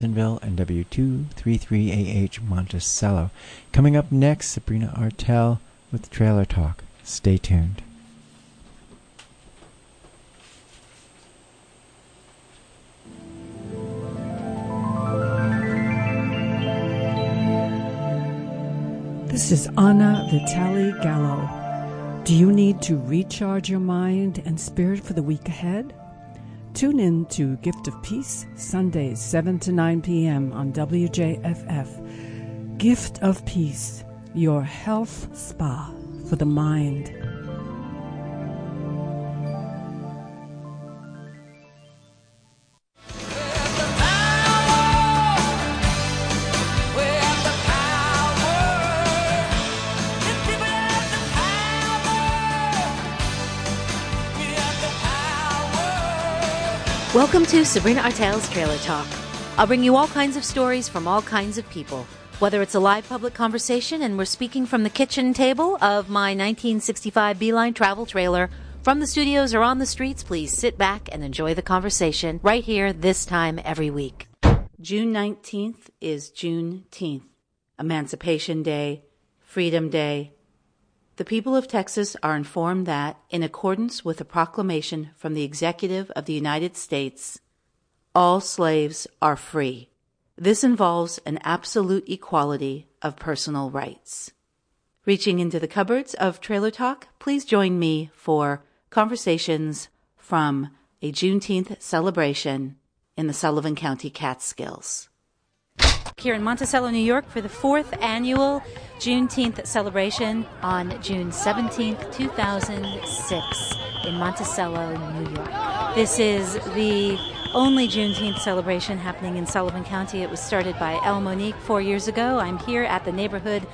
Jacksonville and W233AH Monticello. Coming up next, Sabrina Artel with Trailer Talk. Stay tuned. This is Anna Vitali Gallo. Do you need to recharge your mind and spirit for the week ahead? Tune in to Gift of Peace, Sundays, 7 to 9 p.m. on WJFF. Gift of Peace, your health spa for the mind. Welcome to Sabrina Artel's Trailer Talk. I'll bring you all kinds of stories from all kinds of people. Whether it's a live public conversation and we're speaking from the kitchen table of my 1965 Beeline travel trailer, from the studios or on the streets, please sit back and enjoy the conversation right here this time every week. June 19th is Juneteenth, Emancipation Day, Freedom Day, the people of Texas are informed that, in accordance with a proclamation from the Executive of the United States, all slaves are free. This involves an absolute equality of personal rights. Reaching into the cupboards of Trailer Talk, please join me for conversations from a Juneteenth celebration in the Sullivan County Catskills here in Monticello, New York for the fourth annual Juneteenth celebration on June 17th, 2006 in Monticello, New York. This is the only Juneteenth celebration happening in Sullivan County. It was started by El Monique four years ago. I'm here at the neighborhood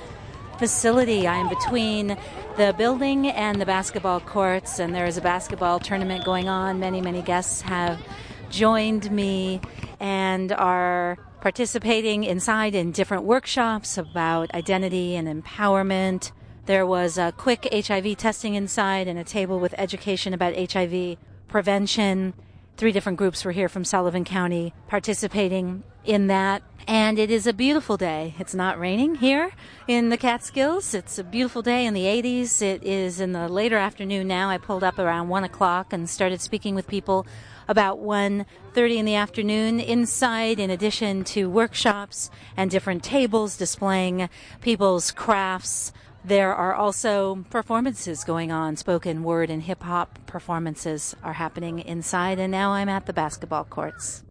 facility. I am between the building and the basketball courts, and there is a basketball tournament going on. Many, many guests have joined me and are participating inside in different workshops about identity and empowerment. There was a quick HIV testing inside and a table with education about HIV prevention. Three different groups were here from Sullivan County participating in that. And it is a beautiful day. It's not raining here in the Catskills. It's a beautiful day in the 80s. It is in the later afternoon now. I pulled up around 1 o'clock and started speaking with people about 1.30 in the afternoon inside in addition to workshops and different tables displaying people's crafts there are also performances going on spoken word and hip hop performances are happening inside and now i'm at the basketball courts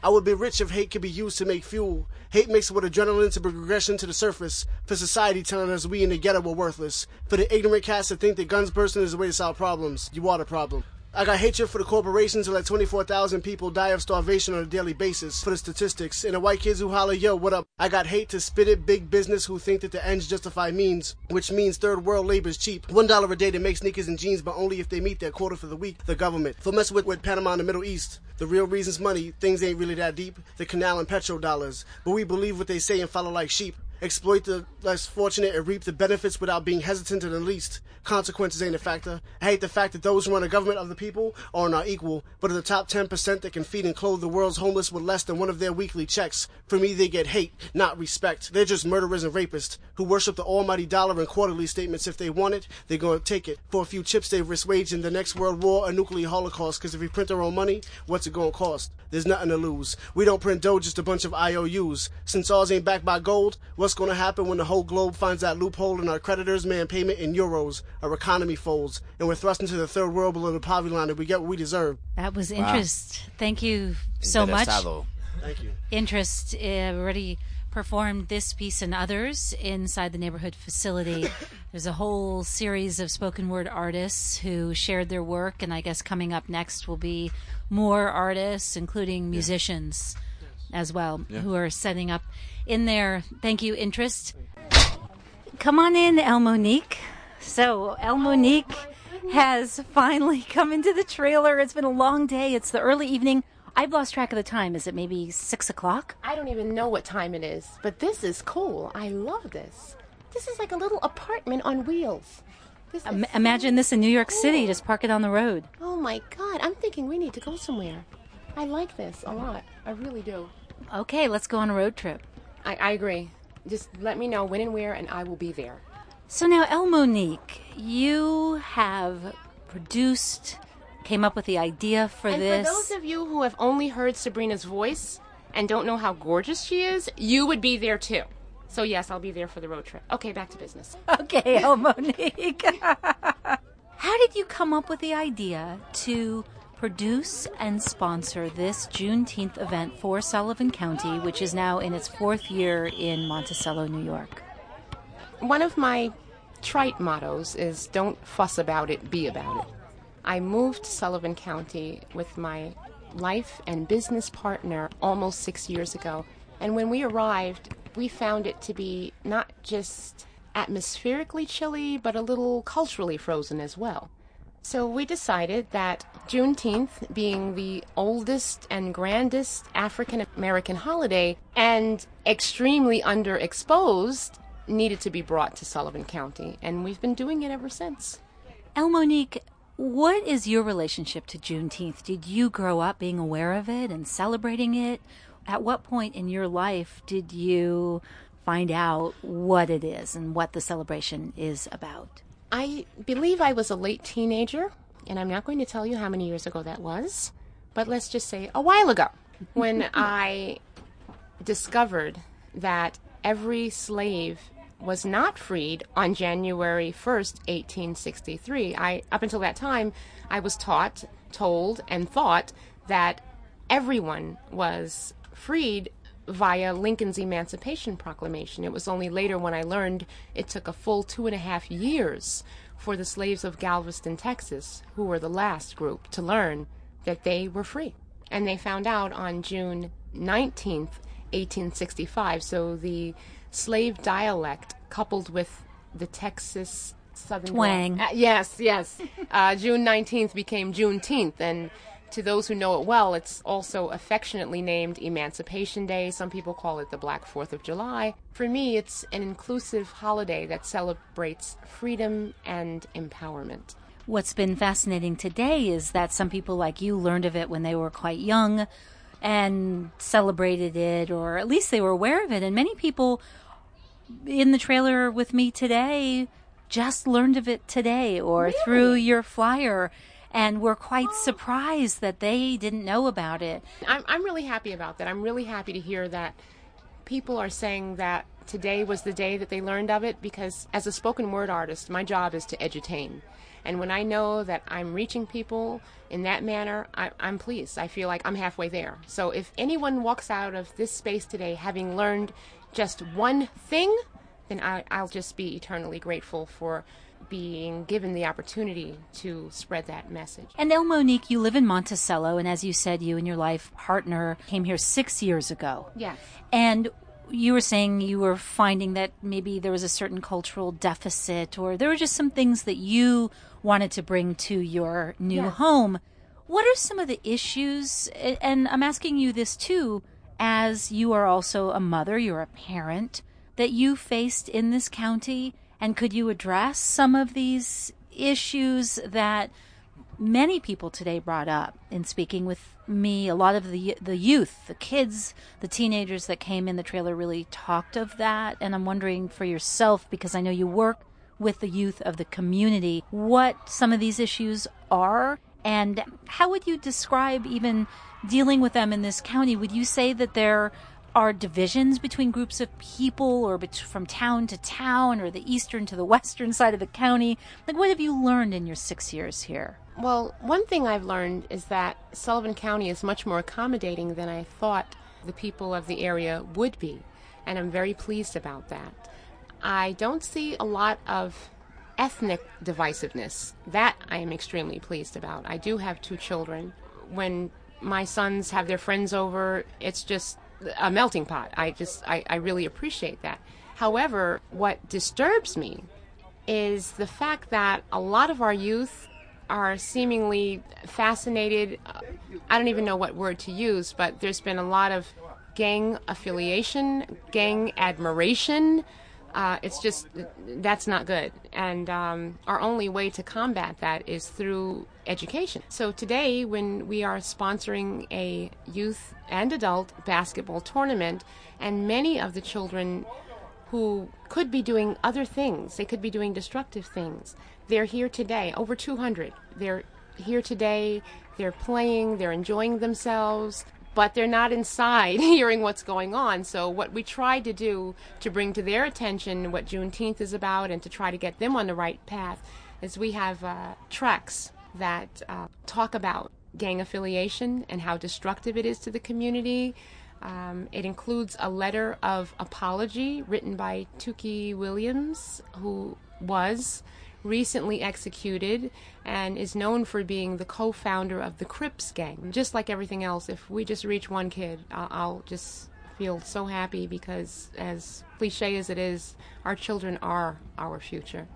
I would be rich if hate could be used to make fuel. Hate mixed with adrenaline to progression to the surface. For society telling us we in the ghetto were worthless. For the ignorant cats to think that guns bursting is the way to solve problems. You are the problem. I got hatred for the corporations who let 24,000 people die of starvation on a daily basis for the statistics. And the white kids who holler, yo, what up? I got hate to spit it big business who think that the ends justify means, which means third world labor is cheap. One dollar a day to make sneakers and jeans, but only if they meet their quota for the week. The government. For mess with, with Panama and the Middle East. The real reason's money. Things ain't really that deep. The canal and petro dollars. But we believe what they say and follow like sheep exploit the less fortunate and reap the benefits without being hesitant in the least. Consequences ain't a factor. I hate the fact that those who run a government of the people are not equal, but are the top 10% that can feed and clothe the world's homeless with less than one of their weekly checks. For me, they get hate, not respect. They're just murderers and rapists who worship the almighty dollar and quarterly statements. If they want it, they're going to take it. For a few chips, they risk waging the next world war, a nuclear holocaust, because if we print our own money, what's it going to cost? There's nothing to lose. We don't print dough, just a bunch of IOUs. Since ours ain't backed by gold, what's going to happen when the whole globe finds that loophole in our creditors demand payment in euros, our economy folds, and we're thrust into the third world below the poverty line and we get what we deserve. That was interest. Wow. Thank you so much. Thank you. Interest uh, already performed this piece and others inside the neighborhood facility. There's a whole series of spoken word artists who shared their work, and I guess coming up next will be more artists, including musicians yeah. as well, yeah. who are setting up in their thank you interest. Come on in, El Monique. So, El Monique has finally come into the trailer. It's been a long day. It's the early evening. I've lost track of the time. Is it maybe six o'clock? I don't even know what time it is, but this is cool. I love this. This is like a little apartment on wheels. Um, imagine this in New York cool. City. Just park it on the road. Oh my God. I'm thinking we need to go somewhere. I like this a lot. I really do. Okay, let's go on a road trip. I, I agree. Just let me know when and where, and I will be there. So now, El Monique, you have produced, came up with the idea for and this. for those of you who have only heard Sabrina's voice and don't know how gorgeous she is, you would be there too. So yes, I'll be there for the road trip. Okay, back to business. Okay, El Monique. How did you come up with the idea to produce and sponsor this Juneteenth event for Sullivan County, which is now in its fourth year in Monticello, New York? One of my trite mottos is don't fuss about it, be about it. I moved to Sullivan County with my life and business partner almost six years ago. And when we arrived, we found it to be not just atmospherically chilly, but a little culturally frozen as well. So we decided that Juneteenth, being the oldest and grandest African American holiday and extremely underexposed, needed to be brought to Sullivan County. And we've been doing it ever since. El Monique, what is your relationship to Juneteenth? Did you grow up being aware of it and celebrating it? At what point in your life did you find out what it is and what the celebration is about? I believe I was a late teenager, and I'm not going to tell you how many years ago that was, but let's just say a while ago, when I discovered that every slave was not freed on January 1st, 1863. I up until that time, I was taught, told, and thought that everyone was freed via Lincoln's Emancipation Proclamation. It was only later when I learned it took a full two and a half years for the slaves of Galveston, Texas, who were the last group to learn that they were free. And they found out on June 19th, 1865. So the slave dialect coupled with the Texas Southern Twang. Uh, yes, yes. uh, June 19th became Juneteenth, and to those who know it well, it's also affectionately named Emancipation Day. Some people call it the Black Fourth of July. For me, it's an inclusive holiday that celebrates freedom and empowerment. What's been fascinating today is that some people like you learned of it when they were quite young and celebrated it, or at least they were aware of it. And many people in the trailer with me today just learned of it today or Really? through your flyer and we were quite surprised that they didn't know about it. I'm, I'm really happy about that. I'm really happy to hear that people are saying that today was the day that they learned of it because as a spoken word artist, my job is to edutain. And when I know that I'm reaching people in that manner, I, I'm pleased. I feel like I'm halfway there. So if anyone walks out of this space today having learned just one thing, then I, I'll just be eternally grateful for being given the opportunity to spread that message. And El Monique, you live in Monticello, and as you said, you and your life partner came here six years ago. Yes. And you were saying you were finding that maybe there was a certain cultural deficit, or there were just some things that you wanted to bring to your new Yes. home. What are some of the issues? And I'm asking you this too, as you are also a mother, you're a parent, that you faced in this county, and could you address some of these issues that many people today brought up in speaking with me. A lot of the the youth, the kids, the teenagers that came in the trailer really talked of that. And I'm wondering for yourself, because I know you work with the youth of the community, what some of these issues are, and how would you describe even dealing with them in this county? Would you say that there are divisions between groups of people or bet- from town to town or the eastern to the western side of the county? Like, what have you learned in your six years here? Well, one thing I've learned is that Sullivan County is much more accommodating than I thought the people of the area would be, and I'm very pleased about that. I don't see a lot of ethnic divisiveness. That I am extremely pleased about. I do have two children. When my sons have their friends over, it's just a melting pot. I just, I, I really appreciate that. However, what disturbs me is the fact that a lot of our youth are seemingly fascinated. uh, I don't even know what word to use, but there's been a lot of gang affiliation, gang admiration, uh, it's just that's not good. And um, our only way to combat that is through education. So today, when we are sponsoring a youth and adult basketball tournament, and many of the children who could be doing other things, they could be doing destructive things, they're here today, over 200. They're here today, they're playing, they're enjoying themselves, but they're not inside hearing what's going on. So, what we try to do to bring to their attention what Juneteenth is about and to try to get them on the right path is we have uh, tracks that uh, talk about gang affiliation and how destructive it is to the community. Um, it includes a letter of apology written by Tookie Williams, who was recently executed and is known for being the co founder of the Crips gang. Just like everything else, if we just reach one kid, I'll, I'll just feel so happy because, as cliche as it is, our children are our future.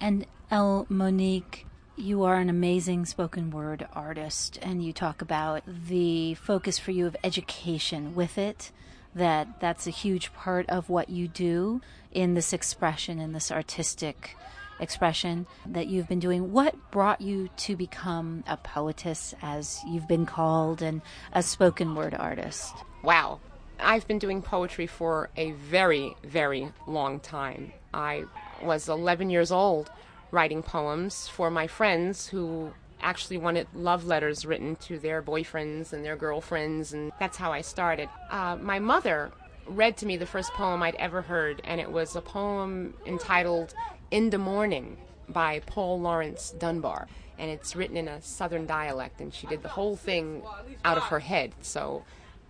And El Monique, you are an amazing spoken word artist, and you talk about the focus for you of education with it. That that's a huge part of what you do in this expression, in this artistic expression that you've been doing. What brought you to become a poetess, as you've been called, and a spoken word artist? Wow. I've been doing poetry for a very, very long time. I was 11 years old writing poems for my friends who actually wanted love letters written to their boyfriends and their girlfriends, and that's how I started. Uh, my mother read to me the first poem I'd ever heard, and it was a poem entitled in the Morning by Paul Laurence Dunbar. And it's written in a southern dialect, and she did the whole thing out of her head. So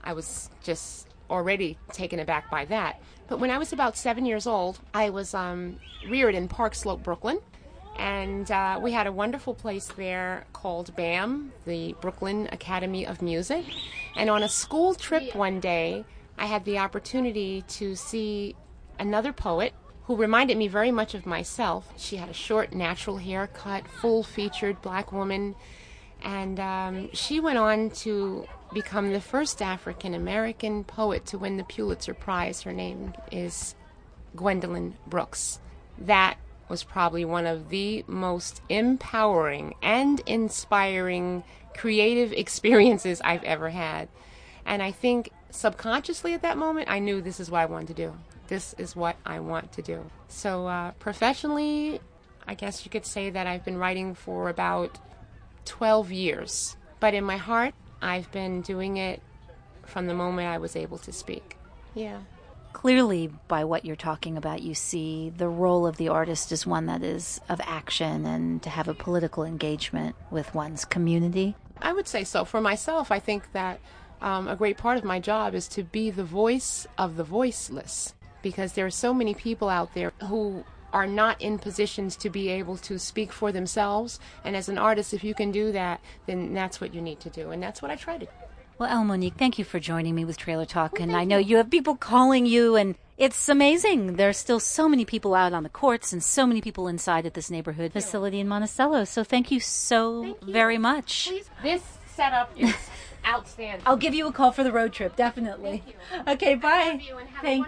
I was just already taken aback by that. But when I was about seven years old, I was um, reared in Park Slope, Brooklyn. And uh, we had a wonderful place there called BAM, the Brooklyn Academy of Music. And on a school trip one day, I had the opportunity to see another poet who reminded me very much of myself. She had a short, natural haircut, full featured black woman, and um, she went on to become the first African American poet to win the Pulitzer Prize. Her name is Gwendolyn Brooks. That was probably one of the most empowering and inspiring creative experiences I've ever had. And I think subconsciously at that moment, I knew this is what I wanted to do this is what I want to do. So, uh, professionally, I guess you could say that I've been writing for about 12 years. But in my heart, I've been doing it from the moment I was able to speak. Yeah. Clearly, by what you're talking about, you see the role of the artist is one that is of action and to have a political engagement with one's community. I would say so. For myself, I think that um, a great part of my job is to be the voice of the voiceless because there are so many people out there who are not in positions to be able to speak for themselves. And as an artist, if you can do that, then that's what you need to do. And that's what I try to do. Well, El Monique, thank you for joining me with Trailer Talk. Well, and I know you have people calling you, and it's amazing. There's still so many people out on the courts and so many people inside at this neighborhood facility in Monticello. So thank you so thank you. very much. Please. This setup is outstanding. I'll give you a call for the road trip, definitely. Okay, bye. Thank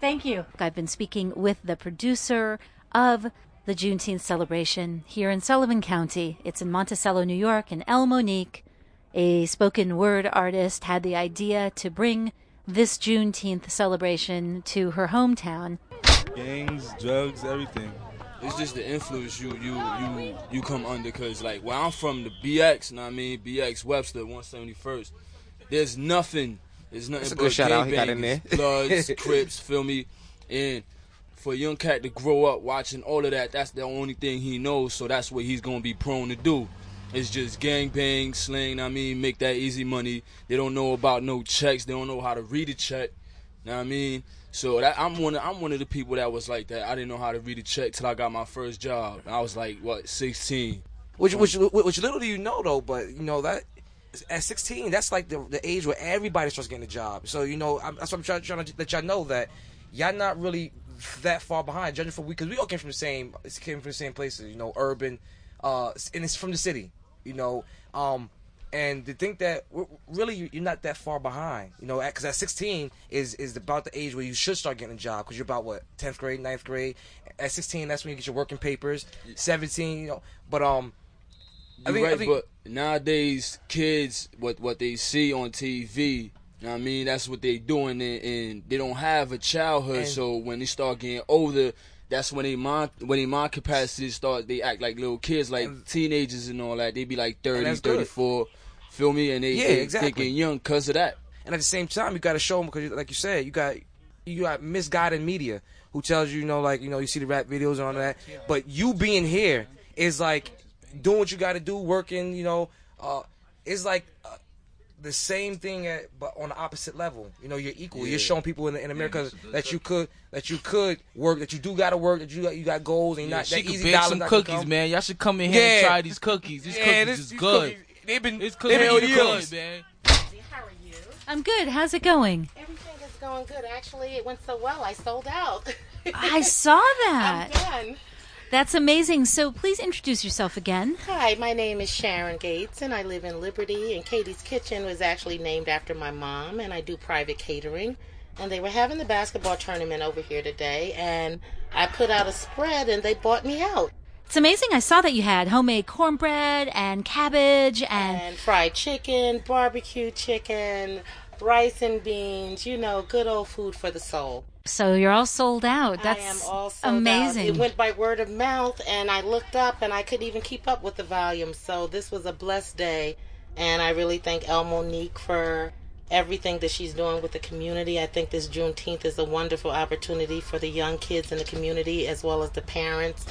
Thank you. I've been speaking with the producer of the Juneteenth celebration here in Sullivan County. It's in Monticello, New York, and El Monique, a spoken word artist, had the idea to bring this Juneteenth celebration to her hometown. Gangs, drugs, everything. It's just the influence you you you you come under, cause like where I'm from, the BX, you know what I mean, BX Webster, 171st. There's nothing there's nothing That's a good shout out. He got in there. Bloods, Crips, feel me? And for a young cat to grow up watching all of that, that's the only thing he knows. So that's what he's gonna be prone to do. It's just gang bang, slang. I mean, make that easy money. They don't know about no checks. They don't know how to read a check. You know what I mean? So that, I'm one. Of, I'm one of the people that was like that. I didn't know how to read a check till I got my first job. I was like what 16. Which, which, which little do you know though? But you know that at 16, that's like the, the age where everybody starts getting a job. So you know, I'm, that's what I'm trying, trying to let y'all know that y'all not really that far behind. Judging from we, because we all came from the same, came from the same places. You know, urban, uh, and it's from the city. You know, um, and to think that really you- you're not that far behind, you know, because at 16 is is about the age where you should start getting a job because you're about what 10th grade, 9th grade. At 16, that's when you get your working papers. 17, you know, but um, I think- I think- but nowadays kids, what what they see on TV, you know what I mean, that's what they're doing, and, and they don't have a childhood. So when they start getting older, that's when they mind when they mind capacity start. They act like little kids, like teenagers and all that. They be like 30, that's good. 34, feel me, and they Yeah, they, exactly. getting young because of that. and at the same time, you got to show them because, like you said, you got you got misguided media who tells you, you know, like you know, you see the rap videos and all that, but you being here is like doing what you got to do, working, you know, uh, is like. Uh, the same thing at, but on the opposite level. You know, you're equal. You're showing people in, in America that you could that you could work, that you do got to work, that you got you got goals, and you're Yeah, not she that easy bake some cookies, come. man. Y'all should come in here Yeah. and try these cookies. These Yeah, cookies this- is these good. cookies, they've been These they've been are years. good, man. How are you? I'm good. How's it going? Everything is going good. Actually, it went so well, I sold out. I saw that. I'm done. That's amazing. So please introduce yourself again. Hi, my name is Sharon Gates, and I live in Liberty. And Katie's Kitchen was actually named after my mom, and I do private catering. And they were having the basketball tournament over here today, and I put out a spread, and they bought me out. It's amazing. I saw that you had homemade cornbread and cabbage and And fried chicken, barbecue chicken, rice and beans, you know, good old food for the soul. So you're all sold out. That's I am all sold out. amazing. It went by word of mouth, and I looked up, and I couldn't even keep up with the volume. So this was a blessed day, and I really thank El Monique for everything that she's doing with the community. I think this Juneteenth is a wonderful opportunity for the young kids in the community, as well as the parents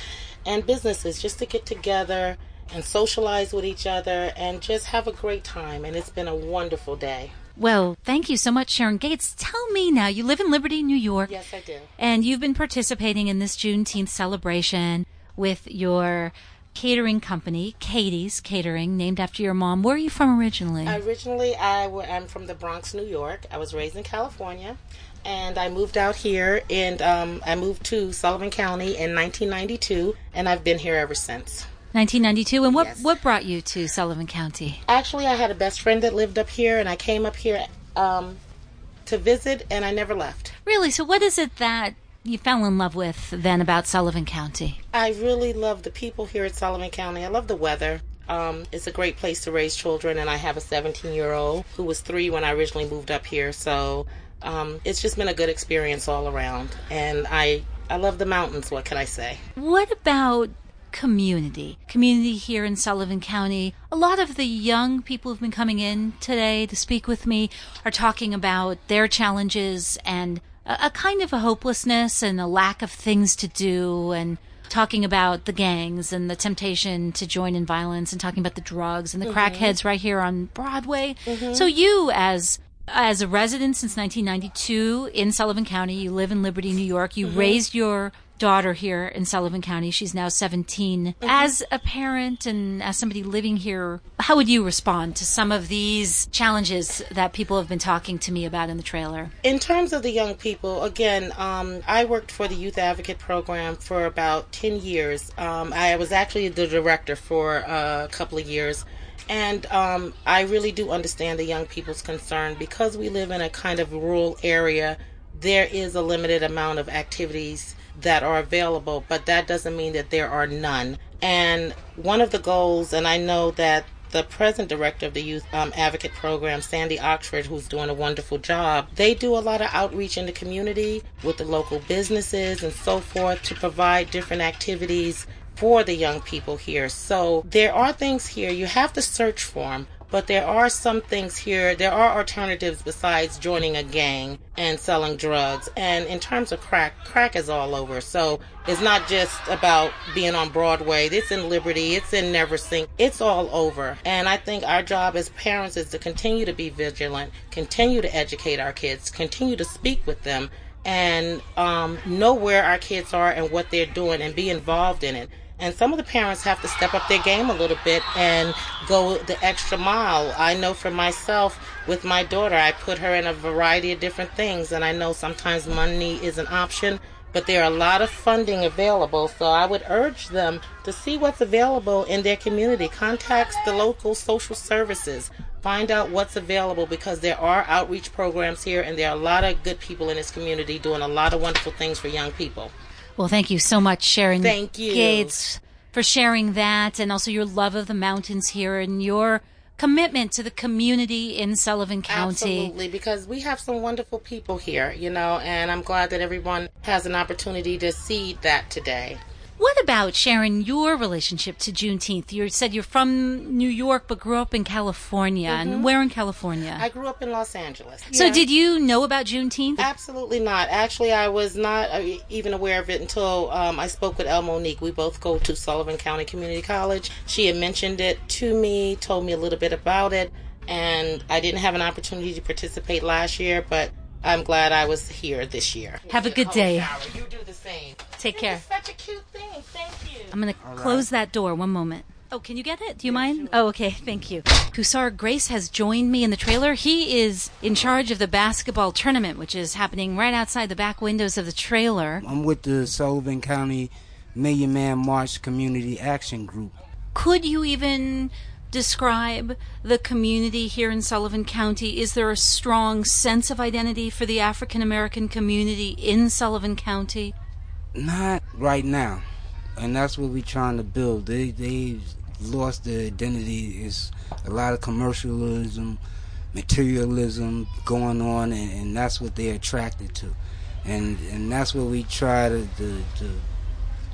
and businesses, just to get together and socialize with each other and just have a great time. And it's been a wonderful day. Well, thank you so much, Sharon Gates. Tell me now, you live in Liberty, New York. Yes, I do. And you've been participating in this Juneteenth celebration with your catering company, Katie's Catering, named after your mom. Where are you from originally? Originally, I w- I'm from the Bronx, New York. I was raised in California, and I moved out here, and um, I moved to Sullivan County in 1992, and I've been here ever since. 1992. And what, Yes. what brought you to Sullivan County? Actually, I had a best friend that lived up here, and I came up here um, to visit, and I never left. Really? So, what is it that you fell in love with then about Sullivan County? I really love the people here at Sullivan County. I love the weather. Um, it's a great place to raise children, and I have a 17 year old who was three when I originally moved up here. So um, it's just been a good experience all around, and I I love the mountains. What can I say? What about community? Community here in Sullivan County. A lot of the young people who've been coming in today to speak with me are talking about their challenges and a, a kind of a hopelessness and a lack of things to do and talking about the gangs and the temptation to join in violence and talking about the drugs and the mm-hmm. crackheads right here on Broadway. Mm-hmm. So you as as a resident since 1992 in Sullivan County, you live in Liberty, New York. You mm-hmm. raised your daughter here in Sullivan County. She's now 17. As a parent and as somebody living here, how would you respond to some of these challenges that people have been talking to me about in the trailer? In terms of the young people, again, um, I worked for the Youth Advocate Program for about 10 years. Um, I was actually the director for a couple of years. And um, I really do understand the young people's concern because we live in a kind of rural area. There is a limited amount of activities that are available, but that doesn't mean that there are none. And one of the goals, and I know that the present director of the Youth um, Advocate Program, Sandy Oxford, who's doing a wonderful job, they do a lot of outreach in the community with the local businesses and so forth to provide different activities for the young people here. So there are things here, you have to search for them, but there are some things here, there are alternatives besides joining a gang and selling drugs. And in terms of crack, crack is all over. So it's not just about being on Broadway, it's in Liberty, it's in Neversink. it's all over. And I think our job as parents is to continue to be vigilant, continue to educate our kids, continue to speak with them, and um, know where our kids are and what they're doing and be involved in it. And some of the parents have to step up their game a little bit and go the extra mile. I know for myself, with my daughter, I put her in a variety of different things, and I know sometimes money is an option, but there are a lot of funding available. So I would urge them to see what's available in their community. Contact the local social services. Find out what's available because there are outreach programs here, and there are a lot of good people in this community doing a lot of wonderful things for young people. Well, thank you so much, Sharon Thank you. Gates, for sharing that and also your love of the mountains here and your commitment to the community in Sullivan County. Absolutely, because we have some wonderful people here, you know, and I'm glad that everyone has an opportunity to see that today. What about Sharon? Your relationship to Juneteenth? You said you're from New York, but grew up in California. And where in California? Mm-hmm. I grew up in Los Angeles. so, Yeah. did you know about Juneteenth? Absolutely not. Actually, I was not uh, even aware of it until um, I spoke with El Monique. We both go to Sullivan County Community College. She had mentioned it to me, told me a little bit about it, and I didn't have an opportunity to participate last year, but I'm glad I was here this year. Have a good day. You do the same. Take care. Such a cute thing. Thank you. I'm going to close that door. One moment. Oh, can you get it? Do you mind? Oh, okay. Thank you. Hussar Grace has joined me in the trailer. He is in charge of the basketball tournament, which is happening right outside the back windows of the trailer. I'm with the Sullivan County Million Man March Community Action Group. Could you even describe the community here in Sullivan County? Is there a strong sense of identity for the African American community in Sullivan County? Not right now, and that's what we're trying to build. They they lost their identity. It's a lot of commercialism, materialism going on, and, and that's what they're attracted to, and and that's what we try to to, to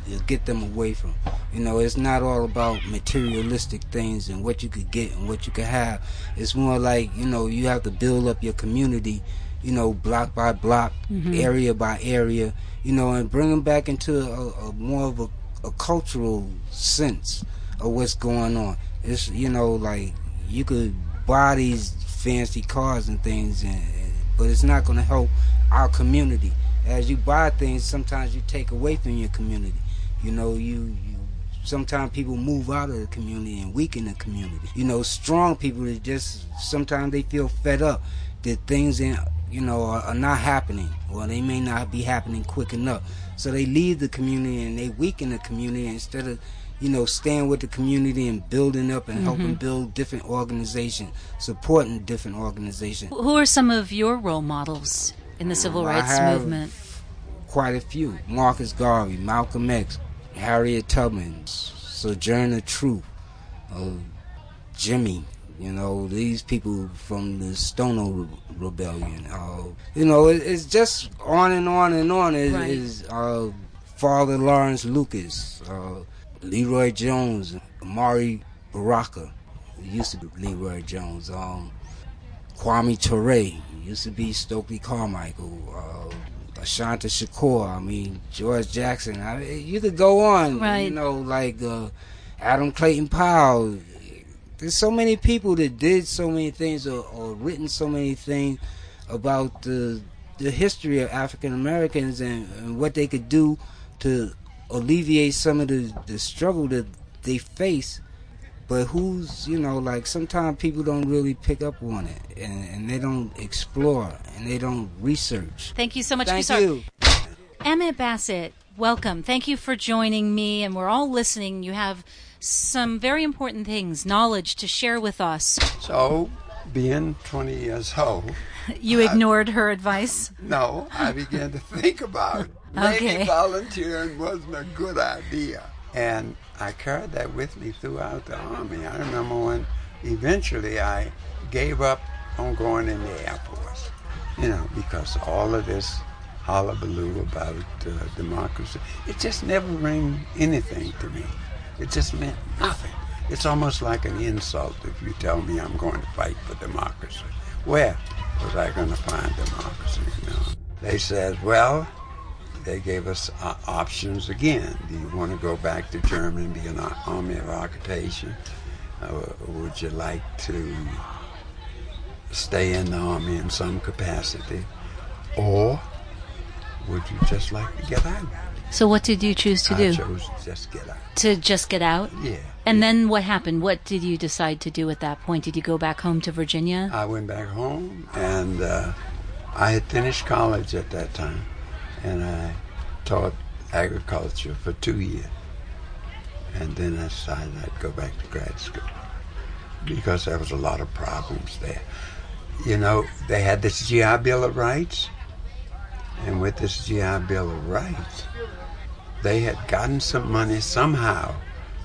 to get them away from. You know, it's not all about materialistic things and what you could get and what you could have. It's more like, you know, you have to build up your community, you know, block by block, mm-hmm. area by area, you know, and bring them back into a, a more of a, a cultural sense of what's going on. It's, you know, like you could buy these fancy cars and things, and, but it's not going to help our community. As you buy things, sometimes you take away from your community. You know, you, you sometimes people move out of the community and weaken the community. You know, strong people that just sometimes they feel fed up that things in you know are, are not happening or they may not be happening quick enough. So they leave the community and they weaken the community instead of you know staying with the community and building up and helping mm-hmm. build different organizations, supporting different organizations. Who are some of your role models in the civil rights movement? Quite a few: Marcus Garvey, Malcolm X, Harriet Tubman, Sojourner Truth, uh, Jimmy. You know these people from the Stono Re- Rebellion. Uh, you know it, it's just on and on and on. Is Right. is, uh, Father Lawrence Lucas, uh, LeRoi Jones, Amiri Baraka. Used to be LeRoi Jones. Um, Kwame Ture used to be Stokely Carmichael, uh, Ashanta Shakur. I mean George Jackson. I mean, you could go on. Right. You know, like uh, Adam Clayton Powell. There's so many people that did so many things or, or written so many things about the the history of African Americans and, and what they could do to alleviate some of the, the struggle that they face but who's you know like sometimes people don't really pick up on it and, and they don't explore and they don't research Thank you so much, thank Hussar. you Emmett Bassett, welcome. Thank you for joining me, and we're all listening. You have some very important things, knowledge to share with us. So, being 20 years old, You ignored her advice. no, I began to think about it. Maybe volunteering wasn't a good idea. And I carried that with me throughout the Army. I remember when eventually I gave up on going in the Air Force, you know, because all of this hullabaloo about uh, democracy, it just never meant anything to me. It just meant nothing. It's almost like an insult if you tell me I'm going to fight for democracy. Where was I going to find democracy? You know? They said, well, they gave us uh, options again. Do you want to go back to Germany and be an ar- army of occupation? Or would you like to stay in the army in some capacity? Or would you just like to get out? So, what did you choose to I do? chose to just get out. To just get out? Yeah. And then what happened? What did you decide to do at that point? Did you go back home to Virginia? I went back home, and uh, I had finished college at that time, and I taught agriculture for two years. And then I decided I'd go back to grad school because there was a lot of problems there. You know, they had this GI Bill of Rights, and with this GI Bill of Rights, they had gotten some money somehow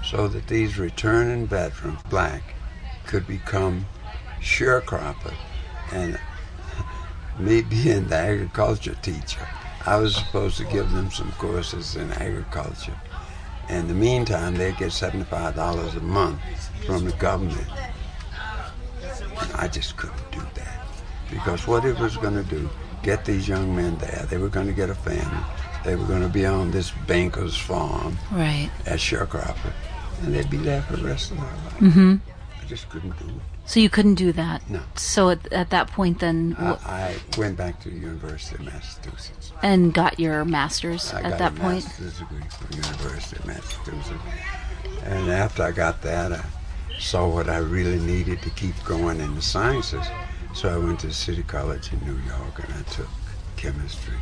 so that these returning veterans, black, could become sharecroppers. And me being the agriculture teacher, I was supposed to give them some courses in agriculture. In the meantime, they'd get $75 a month from the government. And I just couldn't do that. Because what it was going to do, get these young men there, they were going to get a family, they were going to be on this banker's farm Right. as sharecropper, and they'd be there for the rest of their life. Mm-hmm. I just couldn't do it. So you couldn't do that. No. So at, at that point, then, wh- I, went back to the University of Massachusetts. and got your master's I at that point. master's degree from the University of Massachusetts. And after I got that, I saw what I really needed to keep going in the sciences. So I went to City College in New York and I took chemistry.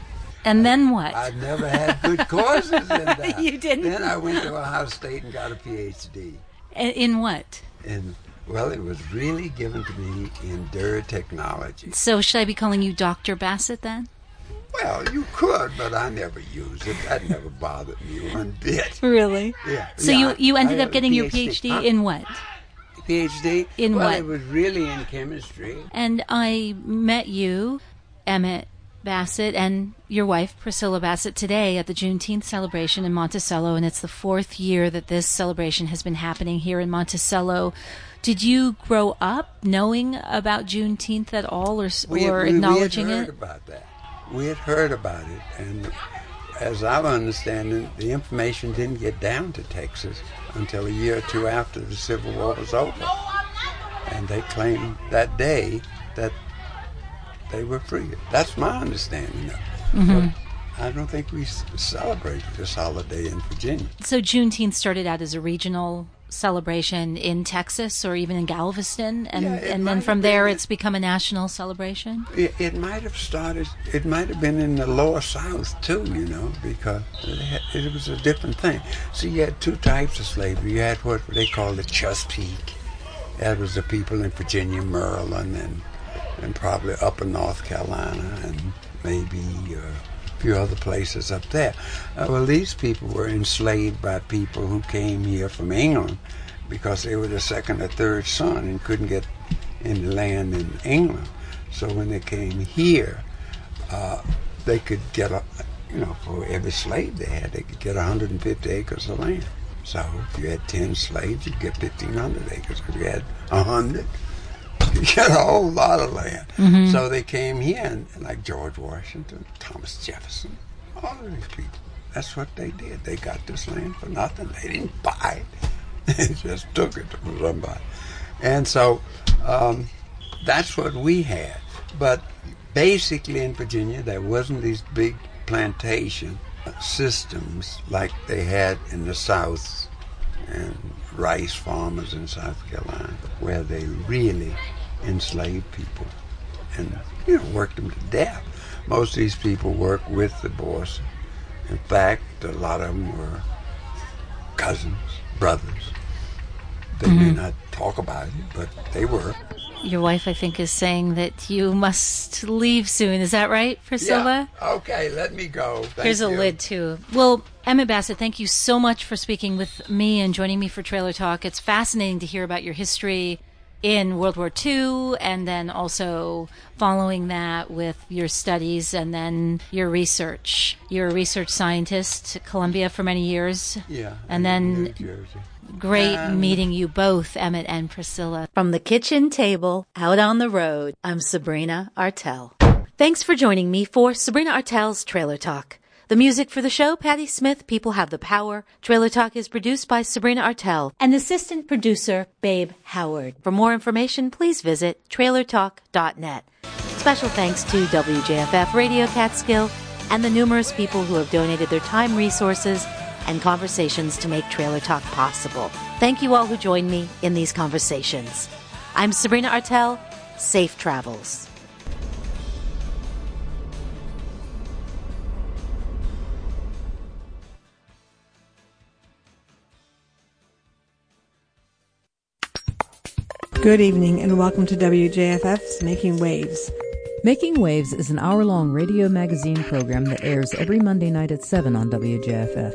And then what? I never had good courses in that. You didn't? Then I went to Ohio State and got a PhD. In, in what? And well, it was really given to me in dirt technology. So should I be calling you Dr. Bassett then? Well, you could, but I never used it. That never bothered me one bit. Really? Yeah. So Yeah, you you ended I up a getting your PhD. PhD Huh? in what? PhD? In well, what? it was really in chemistry. And I met you, Emmett Bassett, and your wife, Priscilla Bassett, today at the Juneteenth celebration in Monticello, and it's the fourth year that this celebration has been happening here in Monticello. Did you grow up knowing about Juneteenth at all, or, We or we- acknowledging we had heard it? about that. We had heard about it, and as I was understanding, the information didn't get down to Texas until a year or two after the Civil War was over. And they claimed that day that they were free. That's my understanding of it. Mhm. I don't think we celebrate this holiday in Virginia. So Juneteenth started out as a regional celebration in Texas or even in Galveston, and Yeah, and then from been. there it's become a national celebration. It, it might have started. It might have been in the lower South too, you know, because it, had, it was a different thing. See, you had two types of slavery. You had what they called the Chesapeake. That was the people in Virginia, Maryland, and and probably upper North Carolina, and maybe uh, a few other places up there. Uh, well, these people were enslaved by people who came here from England because they were the second or third son and couldn't get in the land in England. So when they came here, uh, they could get a, you know, for every slave they had, they could get 150 acres of land. So if you had 10 slaves, you'd get 1,500 acres. If you had 100, you get a whole lot of land. Mhm. So they came here, and like George Washington, Thomas Jefferson, all of these people. That's what they did. They got this land for nothing. They didn't buy it. They just took it from somebody. And so um, that's what we had. But basically in Virginia, there wasn't these big plantation systems like they had in the South and rice farmers in South Carolina, where they really enslaved people and you know worked them to death. Most of these people worked with the boss. In fact, a lot of them were cousins, brothers. They may Mhm. not talk about it, but they were. Your wife, I think, is saying that you must leave soon. Is that right, Priscilla? Yeah. Okay, let me go. Thank Here's a lid too. Well, Emmett Bassett, thank you so much for speaking with me and joining me for Trailer Talk. It's fascinating to hear about your history in World War II and then also following that with your studies and then your research. You're a research scientist at Columbia for many years. Yeah. And in then Great Um, meeting you both, Emmett and Priscilla. From the kitchen table out on the road, I'm Sabrina Artel. Thanks for joining me for Sabrina Artel's Trailer Talk. The music for the show, Patti Smith, People Have the Power. Trailer Talk is produced by Sabrina Artel and assistant producer, Babe Howard. For more information, please visit trailertalk.net. Special thanks to WJFF Radio Catskill and the numerous people who have donated their time, resources, and conversations to make Trailer Talk possible. Thank you all who joined me in these conversations. I'm Sabrina Artel. Safe travels. Good evening and welcome to WJFF's Making Waves. Making Waves is an hour long radio magazine program that airs every Monday night at 7 on WJFF.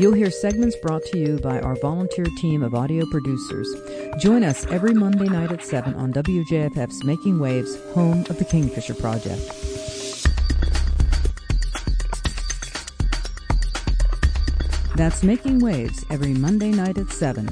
You'll hear segments brought to you by our volunteer team of audio producers. Join us every Monday night at 7 on WJFF's Making Waves, home of the Kingfisher Project. That's Making Waves every Monday night at 7.